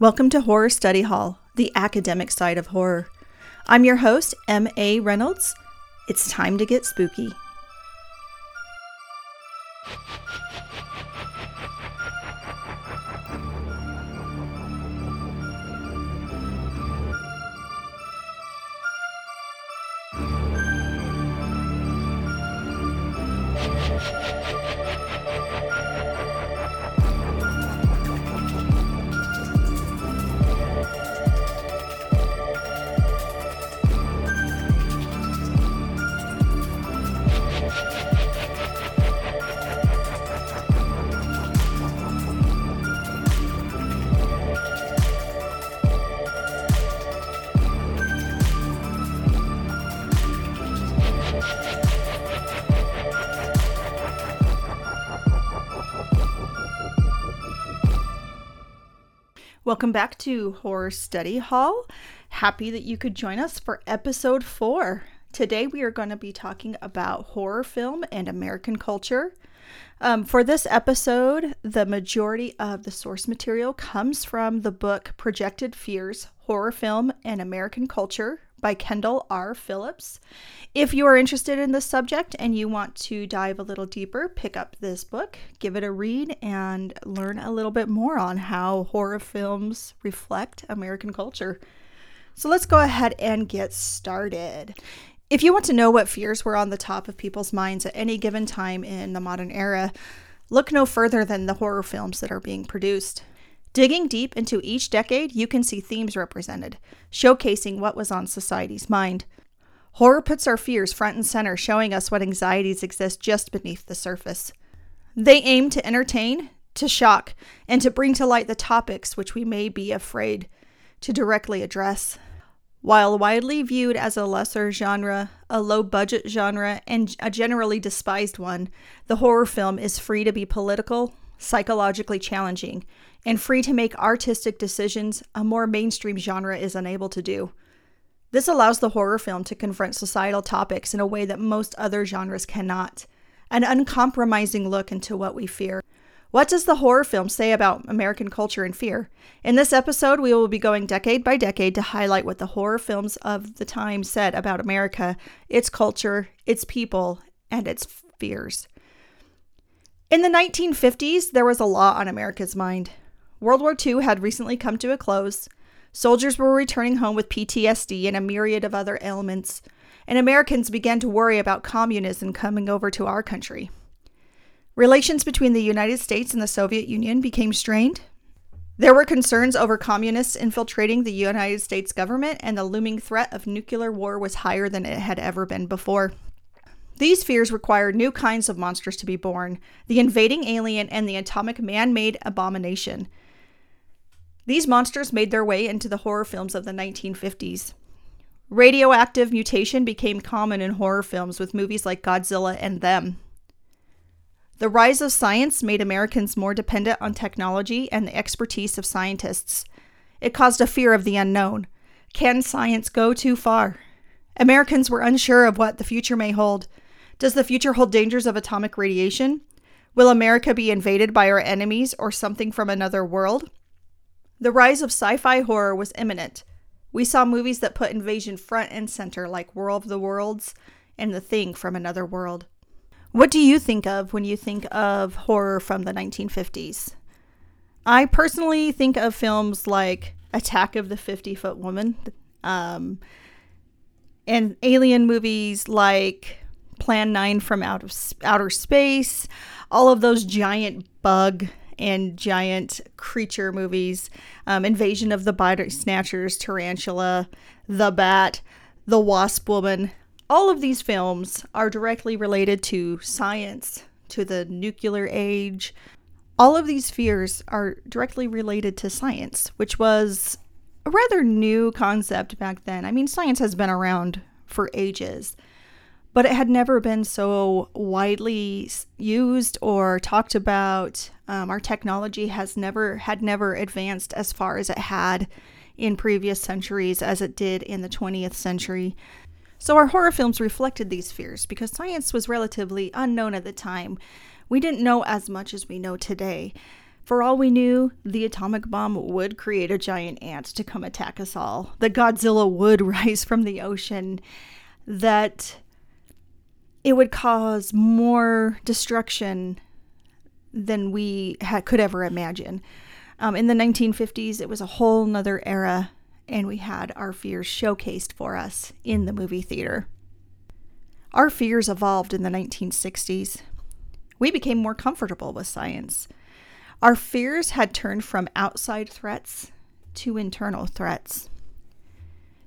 Welcome to Horror Study Hall, the academic side of horror. I'm your host, M.A. Reynolds. It's time to get spooky. Welcome back to Horror Study Hall. Happy that you could join us for episode four. Today we are going to be talking about horror film and American culture. Um, for this episode, the majority of the source material comes from the book Projected Fears Horror Film and American Culture by Kendall R. Phillips. If you are interested in this subject and you want to dive a little deeper, pick up this book, give it a read, and learn a little bit more on how horror films reflect American culture. So let's go ahead and get started. If you want to know what fears were on the top of people's minds at any given time in the modern era, look no further than the horror films that are being produced. Digging deep into each decade, you can see themes represented, showcasing what was on society's mind. Horror puts our fears front and center, showing us what anxieties exist just beneath the surface. They aim to entertain, to shock, and to bring to light the topics which we may be afraid to directly address. While widely viewed as a lesser genre, a low budget genre, and a generally despised one, the horror film is free to be political, psychologically challenging, and free to make artistic decisions a more mainstream genre is unable to do. This allows the horror film to confront societal topics in a way that most other genres cannot an uncompromising look into what we fear. What does the horror film say about American culture and fear? In this episode, we will be going decade by decade to highlight what the horror films of the time said about America, its culture, its people, and its fears. In the 1950s, there was a lot on America's mind. World War II had recently come to a close. Soldiers were returning home with PTSD and a myriad of other ailments, and Americans began to worry about communism coming over to our country. Relations between the United States and the Soviet Union became strained. There were concerns over communists infiltrating the United States government, and the looming threat of nuclear war was higher than it had ever been before. These fears required new kinds of monsters to be born the invading alien and the atomic man made abomination. These monsters made their way into the horror films of the 1950s. Radioactive mutation became common in horror films with movies like Godzilla and Them. The rise of science made Americans more dependent on technology and the expertise of scientists. It caused a fear of the unknown. Can science go too far? Americans were unsure of what the future may hold. Does the future hold dangers of atomic radiation? Will America be invaded by our enemies or something from another world? The rise of sci fi horror was imminent. We saw movies that put invasion front and center, like War of the Worlds and The Thing from Another World. What do you think of when you think of horror from the 1950s? I personally think of films like Attack of the 50 Foot Woman um, and alien movies like Plan 9 from out of, Outer Space, all of those giant bug and giant creature movies um, Invasion of the Body Snatchers, Tarantula, The Bat, The Wasp Woman. All of these films are directly related to science, to the nuclear age. All of these fears are directly related to science, which was a rather new concept back then. I mean, science has been around for ages but it had never been so widely used or talked about. Um, our technology has never had never advanced as far as it had in previous centuries as it did in the 20th century. So our horror films reflected these fears because science was relatively unknown at the time. We didn't know as much as we know today. For all we knew, the atomic bomb would create a giant ant to come attack us all. The Godzilla would rise from the ocean. That it would cause more destruction than we had, could ever imagine. Um, in the 1950s, it was a whole nother era, and we had our fears showcased for us in the movie theater. Our fears evolved in the 1960s. We became more comfortable with science. Our fears had turned from outside threats to internal threats.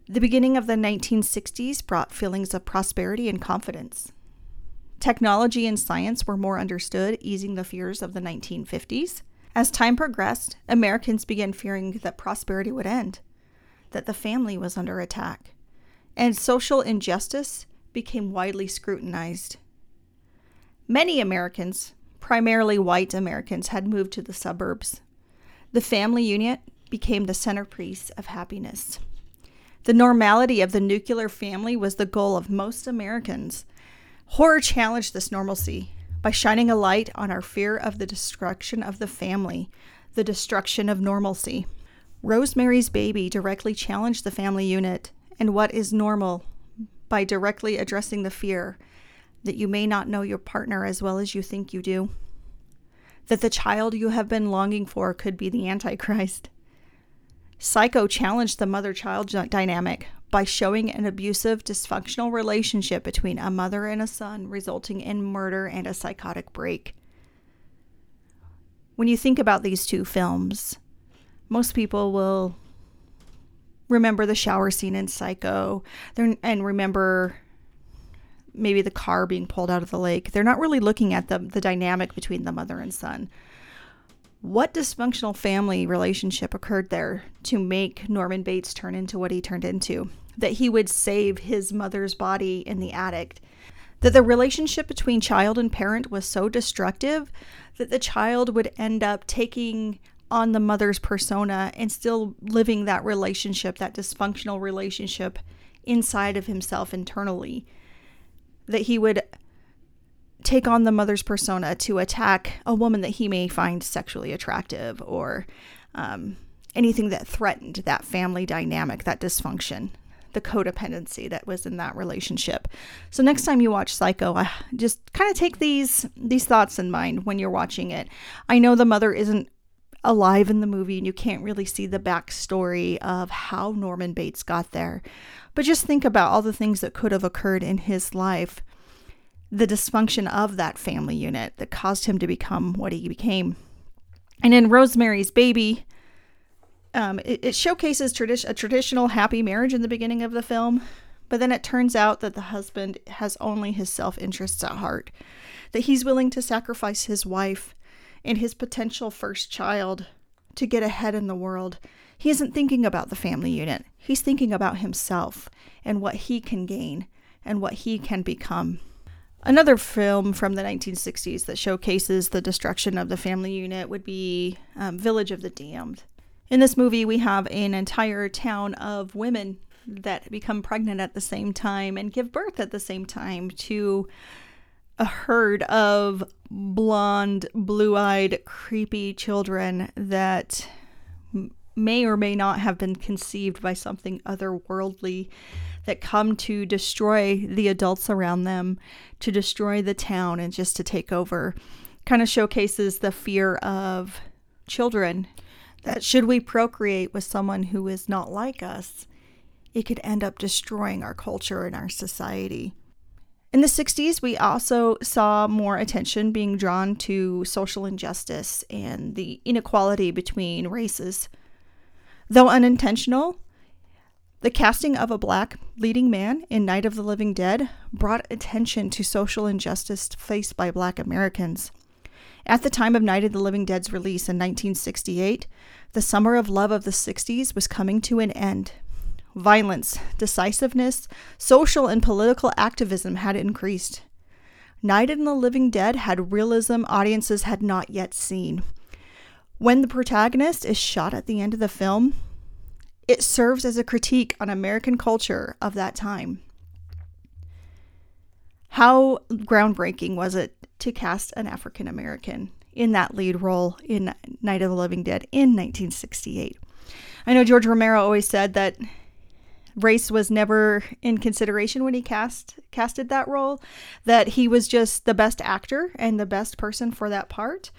The beginning of the 1960s brought feelings of prosperity and confidence. Technology and science were more understood, easing the fears of the 1950s. As time progressed, Americans began fearing that prosperity would end, that the family was under attack, and social injustice became widely scrutinized. Many Americans, primarily white Americans, had moved to the suburbs. The family unit became the centerpiece of happiness. The normality of the nuclear family was the goal of most Americans Horror challenged this normalcy by shining a light on our fear of the destruction of the family, the destruction of normalcy. Rosemary's Baby directly challenged the family unit and what is normal by directly addressing the fear that you may not know your partner as well as you think you do, that the child you have been longing for could be the Antichrist. Psycho challenged the mother child dynamic by showing an abusive, dysfunctional relationship between a mother and a son, resulting in murder and a psychotic break. When you think about these two films, most people will remember the shower scene in Psycho and remember maybe the car being pulled out of the lake. They're not really looking at the, the dynamic between the mother and son. What dysfunctional family relationship occurred there to make Norman Bates turn into what he turned into? That he would save his mother's body in the attic. That the relationship between child and parent was so destructive that the child would end up taking on the mother's persona and still living that relationship, that dysfunctional relationship inside of himself internally. That he would take on the mother's persona to attack a woman that he may find sexually attractive or um, anything that threatened that family dynamic, that dysfunction, the codependency that was in that relationship. So next time you watch Psycho, just kind of take these these thoughts in mind when you're watching it. I know the mother isn't alive in the movie and you can't really see the backstory of how Norman Bates got there. But just think about all the things that could have occurred in his life the dysfunction of that family unit that caused him to become what he became. And in Rosemary's Baby, um, it, it, showcases tradi- a traditional happy marriage in the beginning of the film, but then it turns out that the husband has only his self interests at heart, that he's willing to sacrifice his wife and his potential first child to get ahead in the world. He isn't thinking about the family unit, he's thinking about himself and what he can gain and what he can become. Another film from the 1960s that showcases the destruction of the family unit would be um, Village of the Damned. In this movie, we have an entire town of women that become pregnant at the same time and give birth at the same time to a herd of blonde, blue eyed, creepy children that may or may not have been conceived by something otherworldly that come to destroy the adults around them, to destroy the town, and just to take over. Kind of showcases the fear of children that should we procreate with someone who is not like us, it could end up destroying our culture and our society. In the 60s, we also saw more attention being drawn to social injustice and the inequality between races. Though unintentional, the casting of a black leading man in Night of the Living Dead brought attention to social injustice faced by black Americans. At the time of Night of the Living Dead's release in 1968, the summer of love of the 60s was coming to an end. Violence, decisiveness, social and political activism had increased. Night of the Living Dead had realism audiences had not yet seen. When the protagonist is shot at the end of the film, it serves as a critique on American culture of that time. How groundbreaking was it to cast an African American in that lead role in Night of the Living Dead in 1968. I know George Romero always said that race was never in consideration when he cast casted that role that he was just the best actor and the best person for that part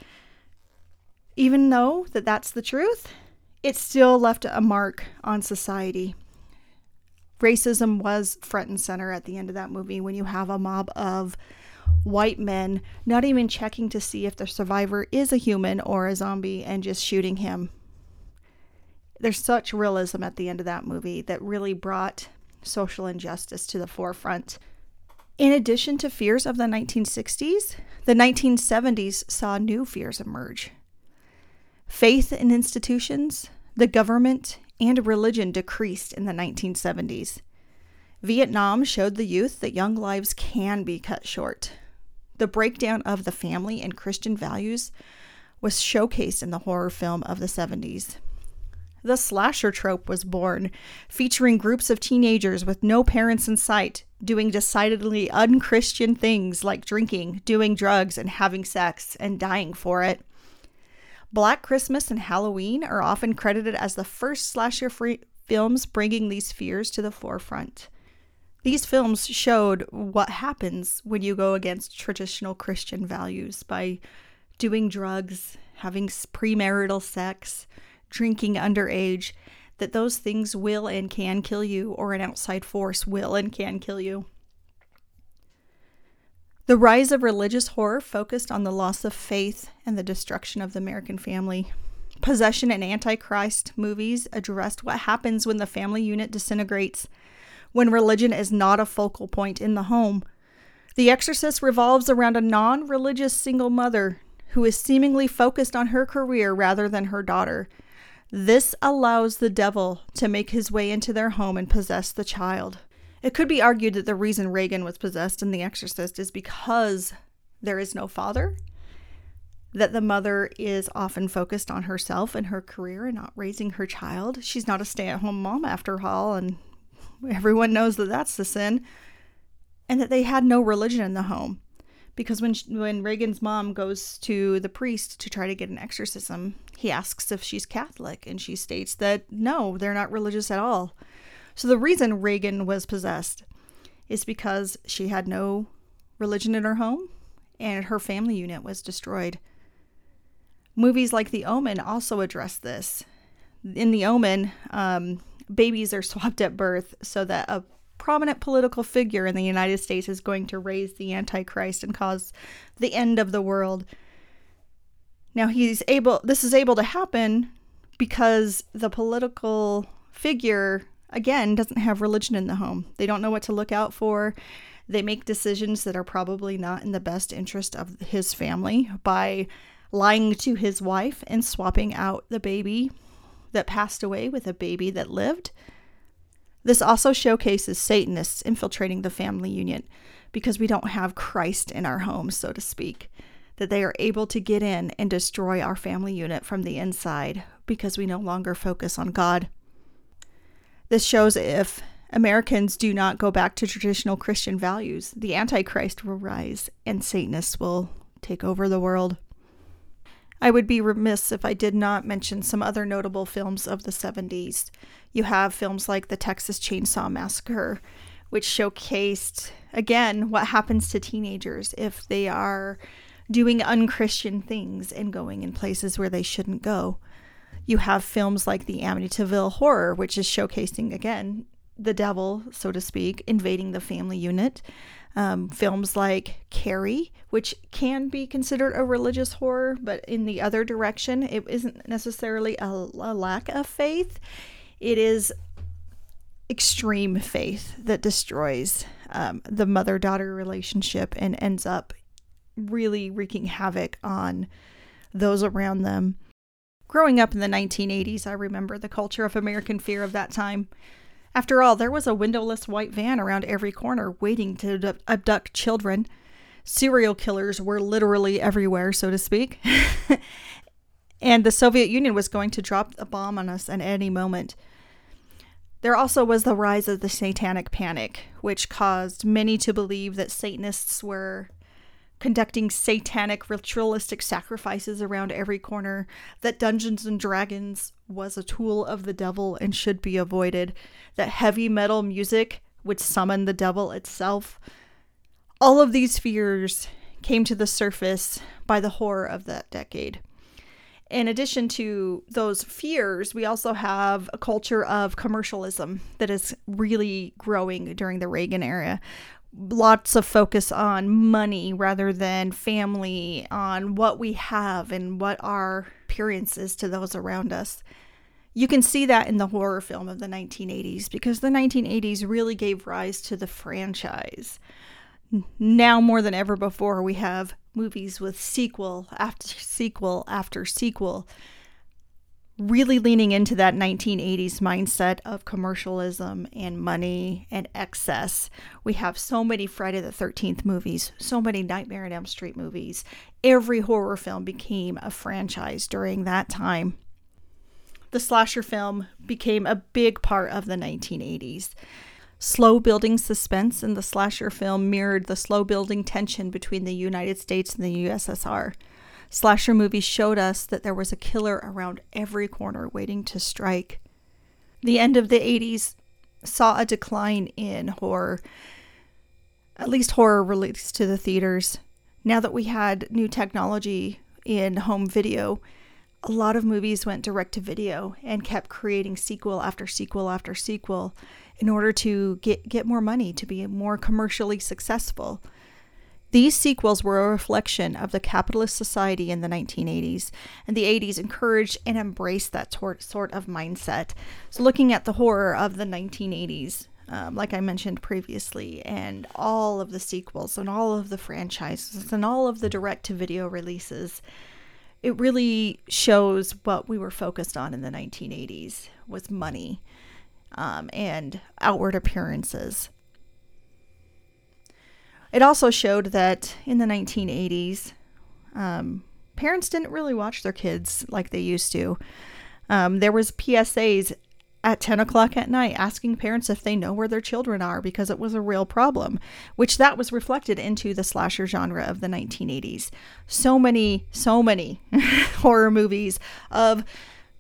even though that that's the truth it still left a mark on society racism was front and center at the end of that movie when you have a mob of white men not even checking to see if the survivor is a human or a zombie and just shooting him. There's such realism at the end of that movie that really brought social injustice to the forefront. In addition to fears of the 1960s, the 1970s saw new fears emerge. Faith in institutions, the government, and religion decreased in the 1970s. Vietnam showed the youth that young lives can be cut short. The breakdown of the family and Christian values was showcased in the horror film of the 70s. The slasher trope was born, featuring groups of teenagers with no parents in sight doing decidedly unchristian things like drinking, doing drugs, and having sex, and dying for it. Black Christmas and Halloween are often credited as the first slasher free films bringing these fears to the forefront. These films showed what happens when you go against traditional Christian values by doing drugs, having premarital sex, drinking underage, that those things will and can kill you, or an outside force will and can kill you. The rise of religious horror focused on the loss of faith and the destruction of the American family. Possession and Antichrist movies addressed what happens when the family unit disintegrates, when religion is not a focal point in the home. The Exorcist revolves around a non religious single mother who is seemingly focused on her career rather than her daughter. This allows the devil to make his way into their home and possess the child. It could be argued that the reason Regan was possessed in The Exorcist is because there is no father, that the mother is often focused on herself and her career and not raising her child. She's not a stay at home mom after all, and everyone knows that that's the sin. And that they had no religion in the home. Because when, when Regan's mom goes to the priest to try to get an exorcism, he asks if she's Catholic, and she states that no, they're not religious at all. So the reason Regan was possessed is because she had no religion in her home and her family unit was destroyed. Movies like The Omen also address this. In The Omen, um, babies are swapped at birth so that a prominent political figure in the United States is going to raise the Antichrist and cause the end of the world. Now he's able this is able to happen because the political figure again, doesn't have religion in the home. They don't know what to look out for. They make decisions that are probably not in the best interest of his family by lying to his wife and swapping out the baby that passed away with a baby that lived. This also showcases Satanists infiltrating the family unit because we don't have Christ in our homes, so to speak, that they are able to get in and destroy our family unit from the inside because we no longer focus on God. This shows if Americans do not go back to traditional Christian values, the Antichrist will rise and Satanists will take over the world. I would be remiss if I did not mention some other notable films of the 70s. You have films like The Texas Chainsaw Massacre, which showcased, again, what happens to teenagers if they are doing unchristian things and going in places where they shouldn't go you have films like the Amityville Horror, which is showcasing again the devil, so to speak, invading the family unit. Um, films like Carrie, which can be considered a religious horror, but in the other direction, it isn't necessarily a, a lack of faith. It is extreme faith that destroys um, the mother daughter relationship and ends up really wreaking havoc on those around them. Growing up in the 1980s, I remember the culture of American fear of that time. After all, there was a windowless white van around every corner waiting to abduct children. Serial killers were literally everywhere, so to speak. and the Soviet Union was going to drop a bomb on us at any moment. There also was the rise of the Satanic Panic, which caused many to believe that Satanists were conducting satanic ritualistic sacrifices around every corner, that Dungeons and Dragons was a tool of the devil and should be avoided, that heavy metal music would summon the devil itself. All of these fears came to the surface by the horror of that decade. In addition to those fears, we also have a culture of commercialism that is really growing during the Reagan era, lots of focus on money rather than family, on what we have and what our appearance is to those around us. You can see that in the horror film of the 1980s because the 1980s really gave rise to the franchise. Now, more than ever before, we have movies with sequel after sequel after sequel really leaning into that 1980s mindset of commercialism and money and excess. We have so many Friday the 13th movies, so many Nightmare on Elm Street movies. Every horror film became a franchise during that time. The slasher film became a big part of the 1980s. Slow building suspense in the slasher film mirrored the slow building tension between the United States and the USSR. Slasher movies showed us that there was a killer around every corner waiting to strike. The end of the 80s saw a decline in horror, at least horror released to the theaters. Now that we had new technology in home video, a lot of movies went direct to video and kept creating sequel after sequel after sequel in order to get, get more money, to be more commercially successful. These sequels were a reflection of the capitalist society in the 1980s, and the 80s encouraged and embraced that sort of mindset. So, looking at the horror of the 1980s, um, like I mentioned previously, and all of the sequels, and all of the franchises, and all of the direct to video releases, it really shows what we were focused on in the 1980s was money um, and outward appearances. It also showed that in the 1980s, um, parents didn't really watch their kids like they used to. Um, there was PSAs at 10 o'clock at night asking parents if they know where their children are because it was a real problem which that was reflected into the slasher genre of the 1980s so many so many horror movies of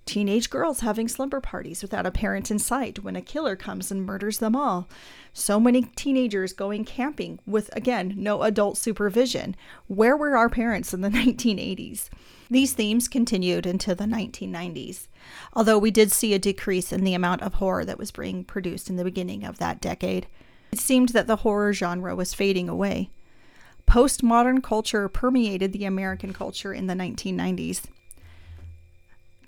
teenage girls having slumber parties without a parent in sight when a killer comes and murders them all. So many teenagers going camping with, again, no adult supervision. Where were our parents in the 1980s? These themes continued into the 1990s, although we did see a decrease in the amount of horror that was being produced in the beginning of that decade. It seemed that the horror genre was fading away. Postmodern culture permeated the American culture in the 1990s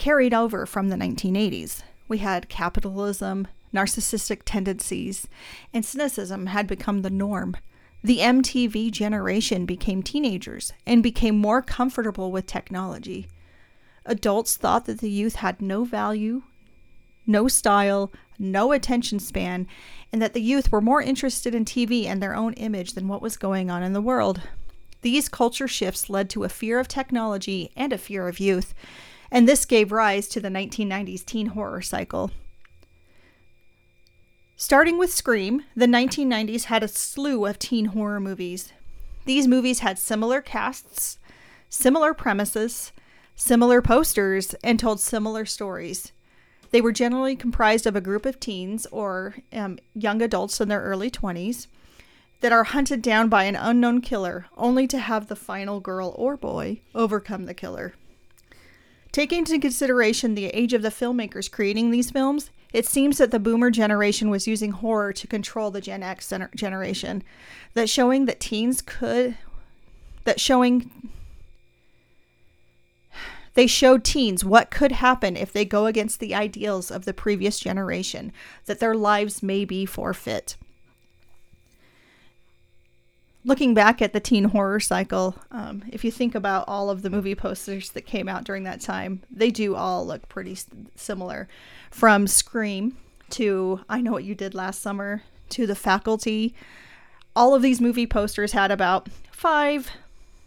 carried over from the 1980s. We had capitalism, narcissistic tendencies, and cynicism had become the norm. The MTV generation became teenagers and became more comfortable with technology. Adults thought that the youth had no value, no style, no attention span, and that the youth were more interested in TV and their own image than what was going on in the world. These culture shifts led to a fear of technology and a fear of youth, and this gave rise to the 1990s teen horror cycle. Starting with Scream, the 1990s had a slew of teen horror movies. These movies had similar casts, similar premises, similar posters, and told similar stories. They were generally comprised of a group of teens or um, young adults in their early 20s that are hunted down by an unknown killer, only to have the final girl or boy overcome the killer. Taking into consideration the age of the filmmakers creating these films, it seems that the boomer generation was using horror to control the Gen X generation. That showing that teens could, that showing, they showed teens what could happen if they go against the ideals of the previous generation, that their lives may be forfeit looking back at the teen horror cycle, um, if you think about all of the movie posters that came out during that time, they do all look pretty similar. From Scream to I Know What You Did Last Summer to The Faculty, all of these movie posters had about five,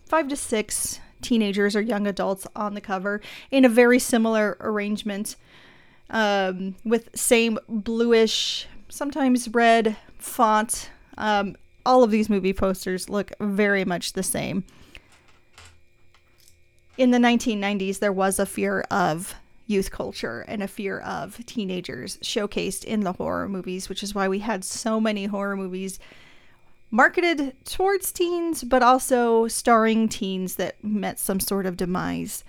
five to six teenagers or young adults on the cover in a very similar arrangement um, with same bluish, sometimes red font. Um, all of these movie posters look very much the same. In the 1990s, there was a fear of youth culture and a fear of teenagers showcased in the horror movies, which is why we had so many horror movies marketed towards teens, but also starring teens that met some sort of demise.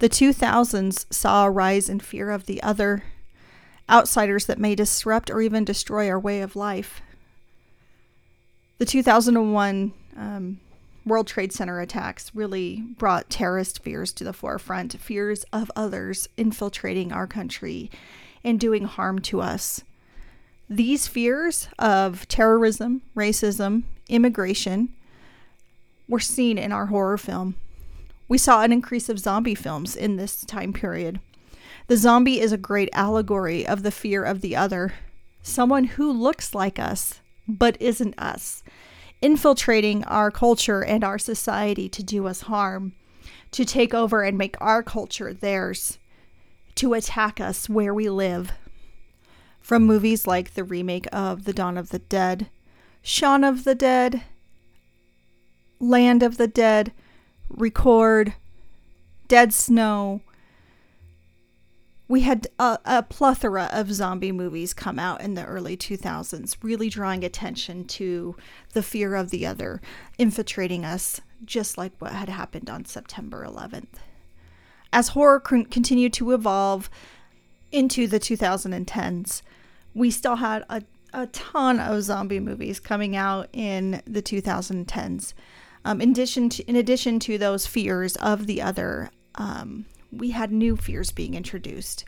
The 2000s saw a rise in fear of the other, outsiders that may disrupt or even destroy our way of life. The 2001 um, World Trade Center attacks really brought terrorist fears to the forefront fears of others infiltrating our country and doing harm to us. These fears of terrorism, racism, immigration were seen in our horror film. We saw an increase of zombie films in this time period. The zombie is a great allegory of the fear of the other, someone who looks like us but isn't us infiltrating our culture and our society to do us harm, to take over and make our culture theirs, to attack us where we live. From movies like the remake of The Dawn of the Dead, Shaun of the Dead, Land of the Dead, Record, Dead Snow, we had a, a, plethora of zombie movies come out in the early 2000s, really drawing attention to the fear of the other infiltrating us, just like what had happened on September 11th. As horror continued to evolve into the 2010s, we still had a, a ton of zombie movies coming out in the 2010s. Um, in addition to in addition to those fears of the other, um, we had new fears being introduced.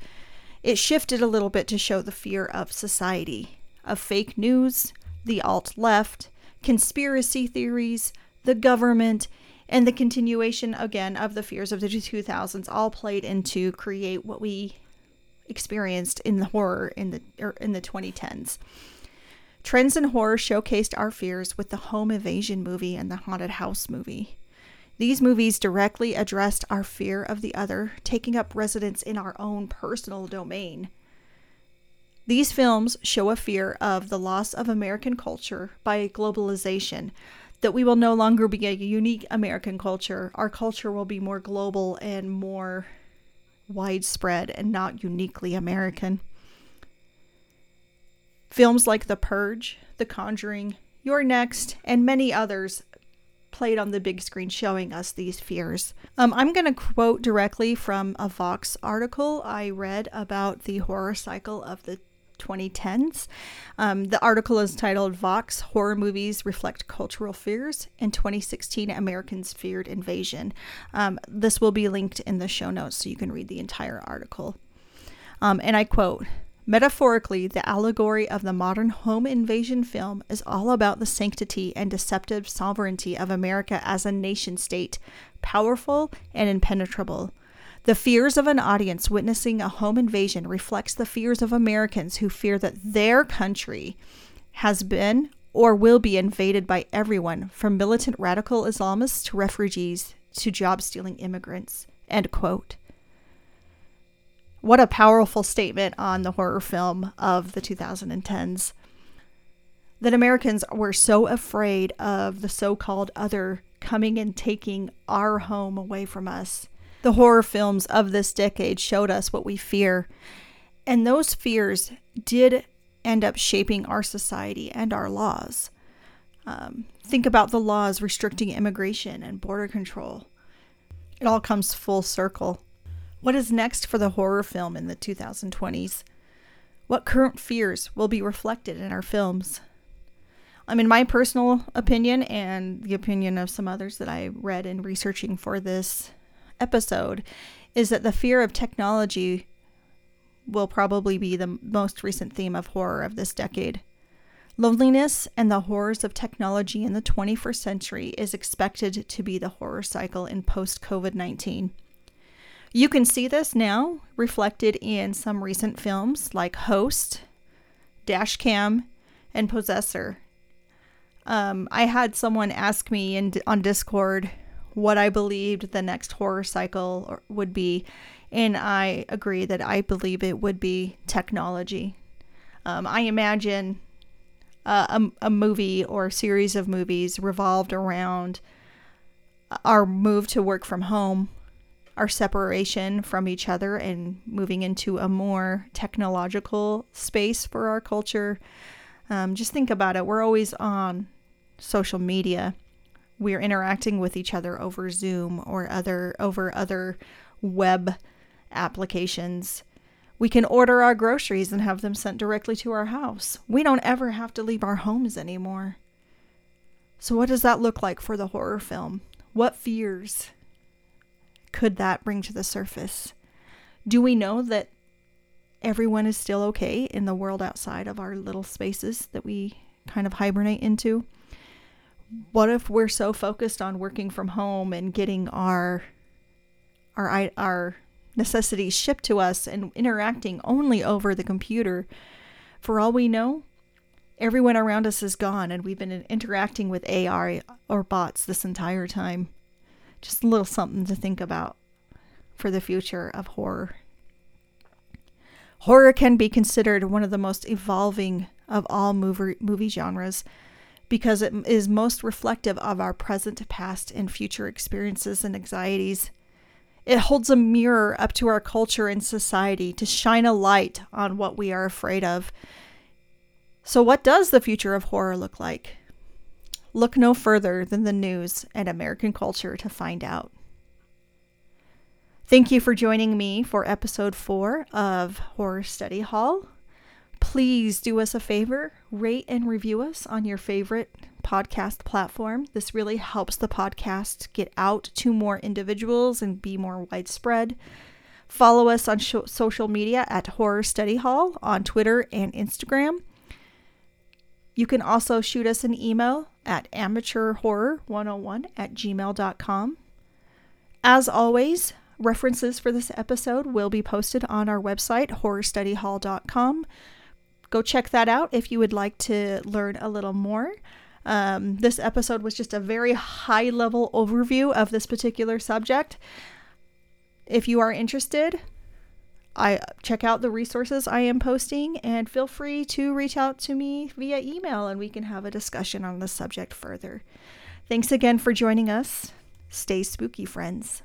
It shifted a little bit to show the fear of society, of fake news, the alt left, conspiracy theories, the government, and the continuation again of the fears of the 2000s all played into create what we experienced in the horror in the er, in the 2010s. Trends in horror showcased our fears with the home invasion movie and the haunted house movie. These movies directly addressed our fear of the other taking up residence in our own personal domain. These films show a fear of the loss of American culture by globalization, that we will no longer be a unique American culture. Our culture will be more global and more widespread and not uniquely American. Films like The Purge, The Conjuring, You're Next, and many others played on the big screen showing us these fears. Um, I'm going to quote directly from a Vox article I read about the horror cycle of the 2010s. Um, the article is titled Vox Horror Movies Reflect Cultural Fears. In 2016, Americans Feared Invasion. Um, this will be linked in the show notes so you can read the entire article. Um, and I quote Metaphorically, the allegory of the modern home invasion film is all about the sanctity and deceptive sovereignty of America as a nation state, powerful and impenetrable. The fears of an audience witnessing a home invasion reflects the fears of Americans who fear that their country has been or will be invaded by everyone from militant radical Islamists to refugees to job stealing immigrants. End quote. What a powerful statement on the horror film of the 2010s. That Americans were so afraid of the so called other coming and taking our home away from us. The horror films of this decade showed us what we fear. And those fears did end up shaping our society and our laws. Um, think about the laws restricting immigration and border control. It all comes full circle. What is next for the horror film in the 2020s? What current fears will be reflected in our films? I mean, my personal opinion and the opinion of some others that I read in researching for this episode is that the fear of technology will probably be the most recent theme of horror of this decade. Loneliness and the horrors of technology in the 21st century is expected to be the horror cycle in post COVID 19. You can see this now reflected in some recent films like Host, Dashcam, and Possessor. Um, I had someone ask me in, on Discord what I believed the next horror cycle would be, and I agree that I believe it would be technology. Um, I imagine uh, a, a movie or series of movies revolved around our move to work from home, our separation from each other, and moving into a more technological space for our culture. Um, just think about it. We're always on social media. We're interacting with each other over Zoom or other over other web applications. We can order our groceries and have them sent directly to our house. We don't ever have to leave our homes anymore. So, what does that look like for the horror film? What fears could that bring to the surface? Do we know that everyone is still okay in the world outside of our little spaces that we kind of hibernate into? What if we're so focused on working from home and getting our our our necessities shipped to us and interacting only over the computer? For all we know, everyone around us is gone and we've been interacting with AI or bots this entire time. Just a little something to think about for the future of horror. Horror can be considered one of the most evolving of all movie, movie genres because it is most reflective of our present, past, and future experiences and anxieties. It holds a mirror up to our culture and society to shine a light on what we are afraid of so, what does the future of horror look like? Look no further than the news and American culture to find out. Thank you for joining me for episode four of Horror Study Hall. Please do us a favor, rate and review us on your favorite podcast platform. This really helps the podcast get out to more individuals and be more widespread. Follow us on sh- social media at Horror Study Hall on Twitter and Instagram. You can also shoot us an email at amateurhorror101 at gmail.com. As always, references for this episode will be posted on our website, horrorstudyhall.com. Go check that out if you would like to learn a little more. Um, this episode was just a very high level overview of this particular subject. If you are interested, I check out the resources I am posting and feel free to reach out to me via email and we can have a discussion on the subject further. Thanks again for joining us. Stay spooky, friends.